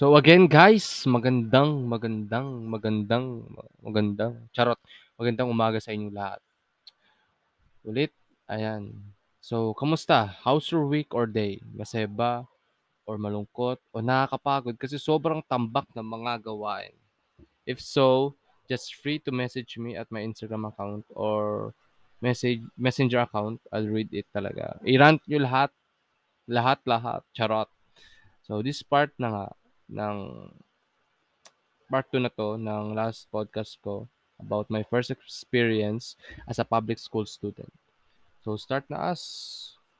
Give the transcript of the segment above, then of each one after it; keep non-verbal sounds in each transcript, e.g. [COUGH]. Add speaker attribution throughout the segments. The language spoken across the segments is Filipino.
Speaker 1: So again guys, magandang, magandang, magandang, magandang, charot, magandang umaga sa inyong lahat. Ulit, ayan. So, kamusta? How's your week or day? Masaya ba? Or malungkot? O nakakapagod? Kasi sobrang tambak ng mga gawain. If so, just free to message me at my Instagram account or message messenger account. I'll read it talaga. I-rant nyo lahat. Lahat-lahat. Charot. So, this part na nga ng part 2 na to ng last podcast ko about my first experience as a public school student. So, start na as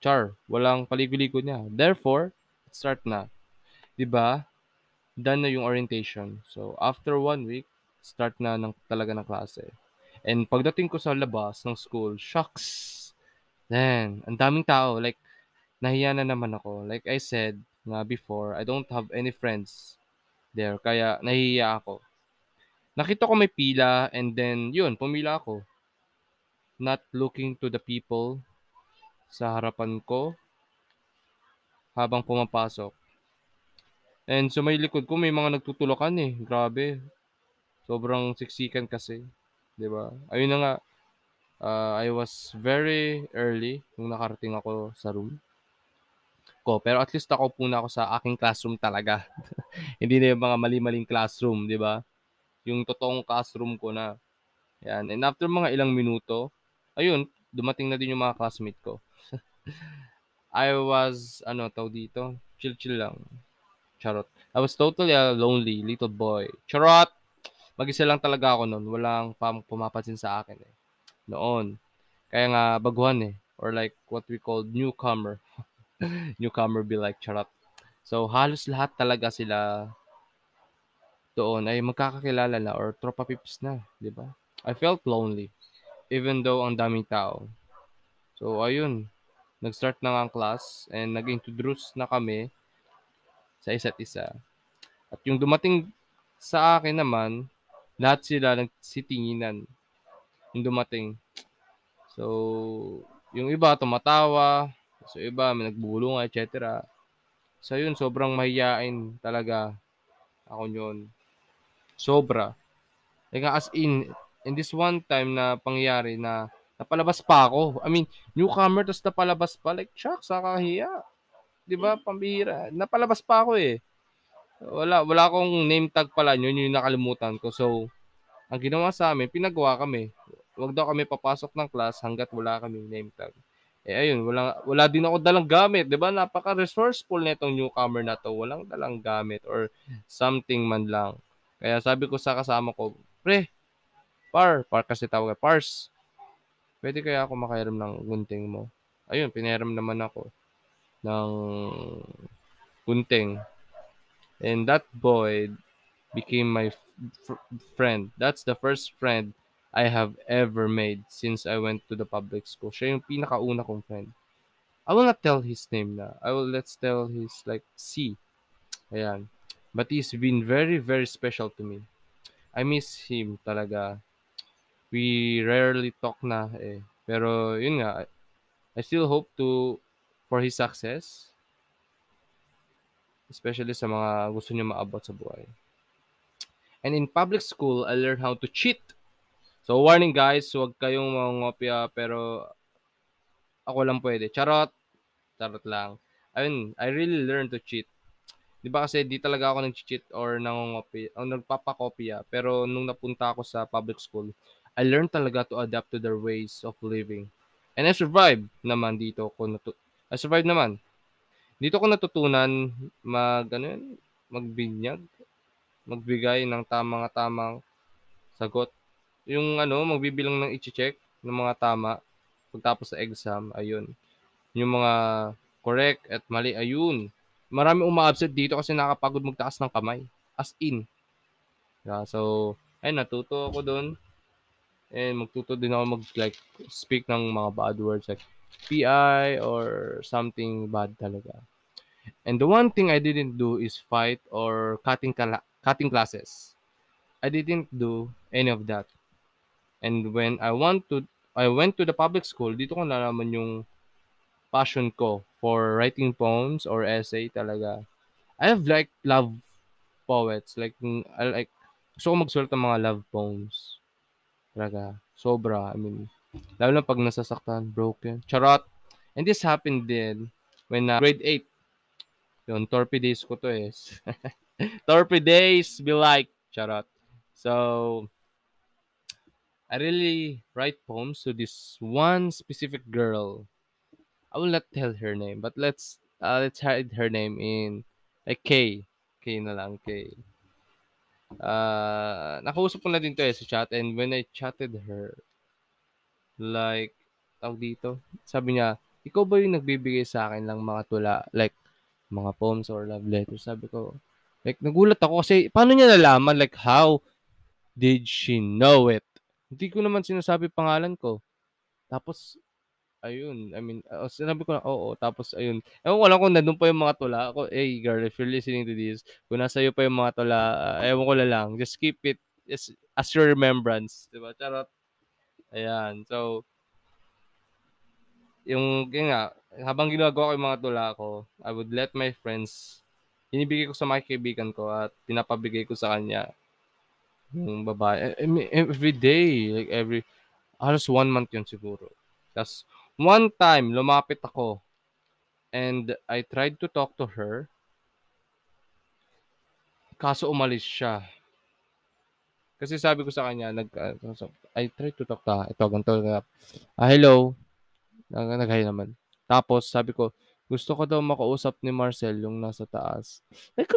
Speaker 1: char. Walang paligo-ligo niya. Therefore, start na. 'Di ba? Done na yung orientation. So, after one week, start na ng talaga ng klase. And pagdating ko sa labas ng school, shucks. Then, ang daming tao. Like, nahiya na naman ako. Like I said nga before, I don't have any friends there. Kaya, nahihiya ako. Nakita ko may pila and then, yun, pumila ako. Not looking to the people sa harapan ko habang pumapasok. And sa may likod ko, may mga nagtutulakan eh. Grabe. Sobrang siksikan kasi. 'di ba? Ayun na nga. Uh, I was very early nung nakarating ako sa room ko. Pero at least ako po na ako sa aking classroom talaga. [LAUGHS] Hindi na yung mga mali-maling classroom, 'di ba? Yung totoong classroom ko na. Yan. And after mga ilang minuto, ayun, dumating na din yung mga classmate ko. [LAUGHS] I was, ano, tawag dito, chill-chill lang. Charot. I was totally a lonely little boy. Charot! Mag-isa lang talaga ako noon. Walang pumapansin sa akin eh. Noon. Kaya nga baguhan eh. Or like what we call newcomer. [LAUGHS] newcomer be like charot. So halos lahat talaga sila doon ay magkakakilala na or tropa pips na, 'di ba? I felt lonely even though ang daming tao. So ayun, nag-start na nga ang class and nag-introduce na kami sa isa't isa. At yung dumating sa akin naman, lahat sila nagsitinginan. Yung dumating. So, yung iba tumatawa, so iba may nagbubulungan, etc. So yun, sobrang mahiyain talaga ako yun. Sobra. Like as in, in this one time na pangyari na napalabas pa ako. I mean, newcomer tapos napalabas pa. Like, shucks, kakahiya. Di ba? Pambihira. Napalabas pa ako eh. Wala, wala akong name tag pala. Yun yung nakalimutan ko. So, ang ginawa sa amin, pinagawa kami. Huwag daw kami papasok ng class hanggat wala kaming name tag. Eh ayun, wala, wala din ako dalang gamit. Di ba? Napaka-resourceful nitong newcomer na to. Walang dalang gamit or something man lang. Kaya sabi ko sa kasama ko, pre, par, par kasi tawag, pars, pwede kaya ako makairam ng gunting mo? Ayun, pinahiram naman ako ng gunting. And that boy became my f- friend. That's the first friend I have ever made since I went to the public school. Siya yung pinakauna kong friend. I will not tell his name na. I will let's tell his like C. Ayan. But he's been very, very special to me. I miss him talaga. We rarely talk na eh. Pero yun nga, I still hope to for his success. Especially sa mga gusto niya maabot sa buhay. And in public school, I learned how to cheat So, warning guys, huwag kayong mangopya, pero ako lang pwede. Charot. Charot lang. Ayun, I really learned to cheat. Di ba kasi di talaga ako nag-cheat or nangongopya, o nagpapakopya. Pero nung napunta ako sa public school, I learned talaga to adapt to their ways of living. And I survived naman dito ko natu- I survived naman. Dito ko natutunan mag ano yun, magbinyag, magbigay ng tamang-tamang sagot yung ano, magbibilang ng i-check ng mga tama pagtapos sa exam, ayun. Yung mga correct at mali, ayun. Marami uma-absent dito kasi nakapagod magtaas ng kamay. As in. Yeah, so, ayun, natuto ako doon. And magtuto din ako mag like speak ng mga bad words like PI or something bad talaga. And the one thing I didn't do is fight or cutting cutting classes. I didn't do any of that. And when I want to I went to the public school, dito ko nalaman yung passion ko for writing poems or essay talaga. I have like love poets like I like gusto ko magsulat ng mga love poems. Talaga, sobra. I mean, lalo na pag nasasaktan, broken. Charot. And this happened din when uh, grade 8. Yun, torpe days ko to eh. [LAUGHS] torpe days be like. Charot. So, I really write poems to this one specific girl. I will not tell her name, but let's uh, let's hide her name in like K. K na lang, K. Uh, nakausap ko na din to eh sa chat and when I chatted her, like, tawag dito, sabi niya, ikaw ba yung nagbibigay sa akin ng mga tula, like, mga poems or love letters? Sabi ko, like, nagulat ako kasi, paano niya nalaman? Like, how did she know it? Hindi ko naman sinasabi pangalan ko. Tapos, ayun, I mean, uh, sinabi ko na, oo. Tapos, ayun, ewan ko lang kung nandun pa yung mga tula. Ako, hey, girl, if you're listening to this, kung nasa iyo pa yung mga tula, uh, ewan ko lang, just keep it as, as your remembrance. Diba? Charot. Ayan. So, yung, yun nga, habang ginagawa ko yung mga tula ko, I would let my friends, inibigay ko sa mga kaibigan ko at pinapabigay ko sa kanya yung babae. Every day, like every, halos one month yun siguro. Tapos, one time, lumapit ako and I tried to talk to her. Kaso umalis siya. Kasi sabi ko sa kanya, nag, uh, I tried to talk her. Ito, ganito. Ah, hello. Nag, nag naman. Tapos, sabi ko, gusto ko daw makausap ni Marcel yung nasa taas. Like,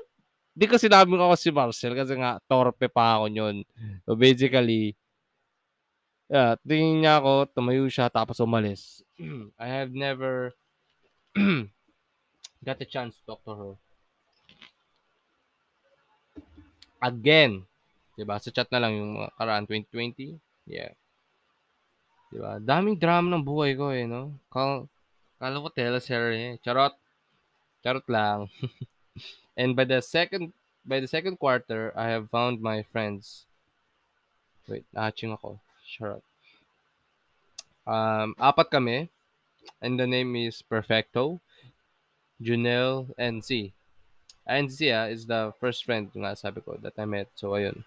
Speaker 1: di ko sinabi ko si Marcel kasi nga torpe pa ako yun. So basically, yeah, tingin niya ako, tumayo siya tapos umalis. [CLEARS THROAT] I have never [CLEARS THROAT] got a chance to talk to her. Again, 'di ba? Sa chat na lang yung karaan 2020. Yeah. 'Di ba? Daming drama ng buhay ko eh, no? Kal kala ko teleserye. Charot. Charot lang. [LAUGHS] And by the second by the second quarter, I have found my friends. Wait, naaching ako. Charot. Um, apat kami. And the name is Perfecto, Junel, and C. And C ah, is the first friend nga sabi ko that I met. So, ayun.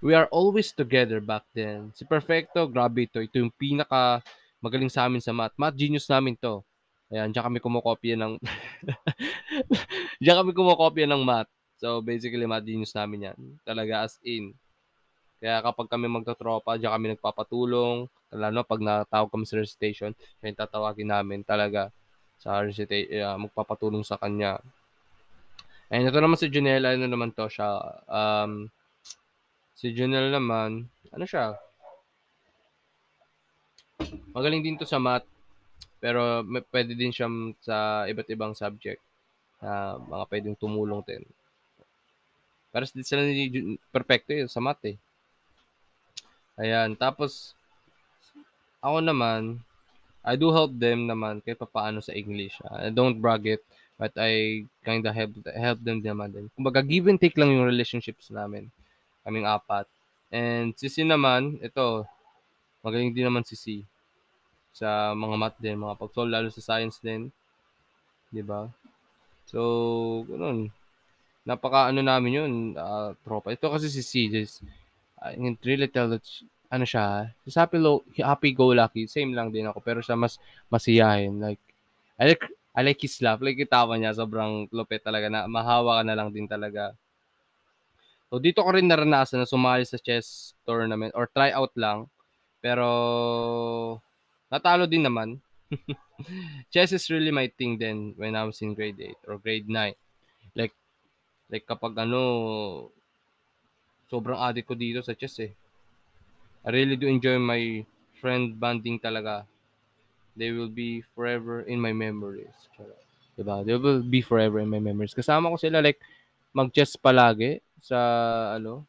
Speaker 1: We are always together back then. Si Perfecto, grabe ito. Ito yung pinaka magaling sa amin sa math. Math genius namin to. Ayan, diyan kami kumokopya ng [LAUGHS] diyan kami kumokopya ng math. So, basically, math genius namin yan. Talaga as in. Kaya kapag kami magtatropa, diyan kami nagpapatulong. Lalo pag natawag kami sa recitation, kaya tatawagin namin talaga sa recitation, uh, magpapatulong sa kanya. And ito naman si Junella, ano naman to siya, um, si Junella naman, ano siya, magaling din to sa math, pero may, pwede din siya sa iba't ibang subject na uh, mga pwedeng tumulong din. Para sila ni perfecto yun sa math eh. Ayan. Tapos, ako naman, I do help them naman kahit paano sa English. I don't brag it, but I kind of help, help them naman din. Kumbaga, give and take lang yung relationships namin. Kaming apat. And si C naman, ito, magaling din naman si C sa mga math din, mga pag-solve, lalo sa science din. Di ba? So, ganun. Napaka ano namin yun, uh, tropa. Ito kasi si C, just, I can really tell that, ano siya, si happy, low, happy go lucky, same lang din ako, pero siya mas masiyahin. Like, I like, I like his laugh. Like, itawa niya, sobrang lupit talaga na mahawa ka na lang din talaga. So, dito ko rin naranasan na sumali sa chess tournament or try out lang. Pero, Natalo din naman. [LAUGHS] chess is really my thing then when I was in grade 8 or grade 9. Like, like kapag ano, sobrang addict ko dito sa chess eh. I really do enjoy my friend bonding talaga. They will be forever in my memories. Diba? They will be forever in my memories. Kasama ko sila like mag-chess palagi sa ano,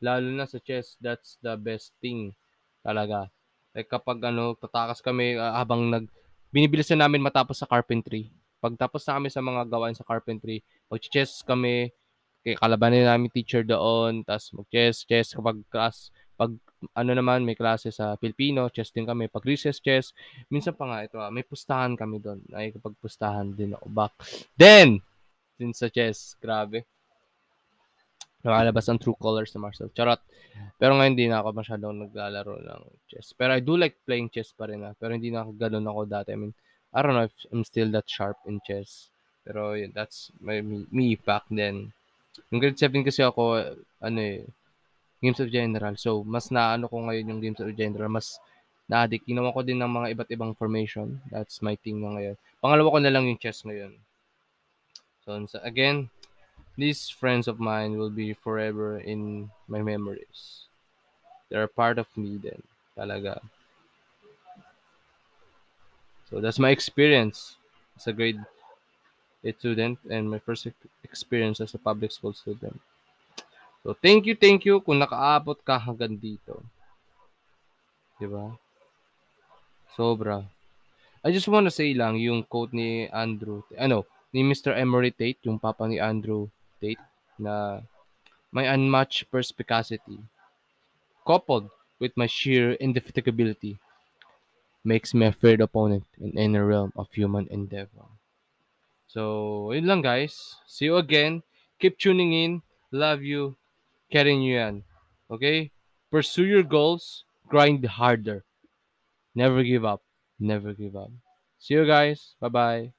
Speaker 1: lalo na sa chess, that's the best thing talaga. Like kapag ano, tatakas kami uh, habang nag binibilisan namin matapos sa carpentry. Pag tapos na sa mga gawain sa carpentry, mag-chess kami, kay kalabanin namin teacher doon, tapos mag-chess, chess kapag class, pag ano naman may klase sa Filipino, chess din kami, pag recess chess, minsan pa nga ito, ah, may pustahan kami doon. Ay kapag pustahan din ako back. Then, din sa chess, grabe. Lumalabas ang true colors ni Marcel, charot. Pero ngayon hindi na ako masyadong naglalaro ng chess. Pero I do like playing chess pa rin, ah, pero hindi na ako gano'n ako dati. I mean, I don't know if I'm still that sharp in chess. Pero yun, that's my, me, me back then. Yung grade 7 kasi ako, ano eh, Games of General. So, mas naano ko ngayon yung Games of General, mas na-addict. Ginawa ko din ng mga iba't ibang formation. That's my thing na ngayon. Pangalawa ko na lang yung chess ngayon. So, again, these friends of mine will be forever in my memories. They're a part of me then, talaga. So, that's my experience as a grade 8 student and my first experience as a public school student. So, thank you, thank you kung nakaabot ka hanggang dito. 'Di ba? Sobra. I just wanna say lang yung quote ni Andrew ano, ni Mr. Emery Tate, yung papa ni Andrew Tate na my unmatched perspicacity coupled with my sheer indefatigability makes me a feared opponent in any realm of human endeavor. So, yun lang guys. See you again. Keep tuning in. Love you. Karen Yuan. Okay? Pursue your goals. Grind harder. Never give up. Never give up. See you guys. Bye bye.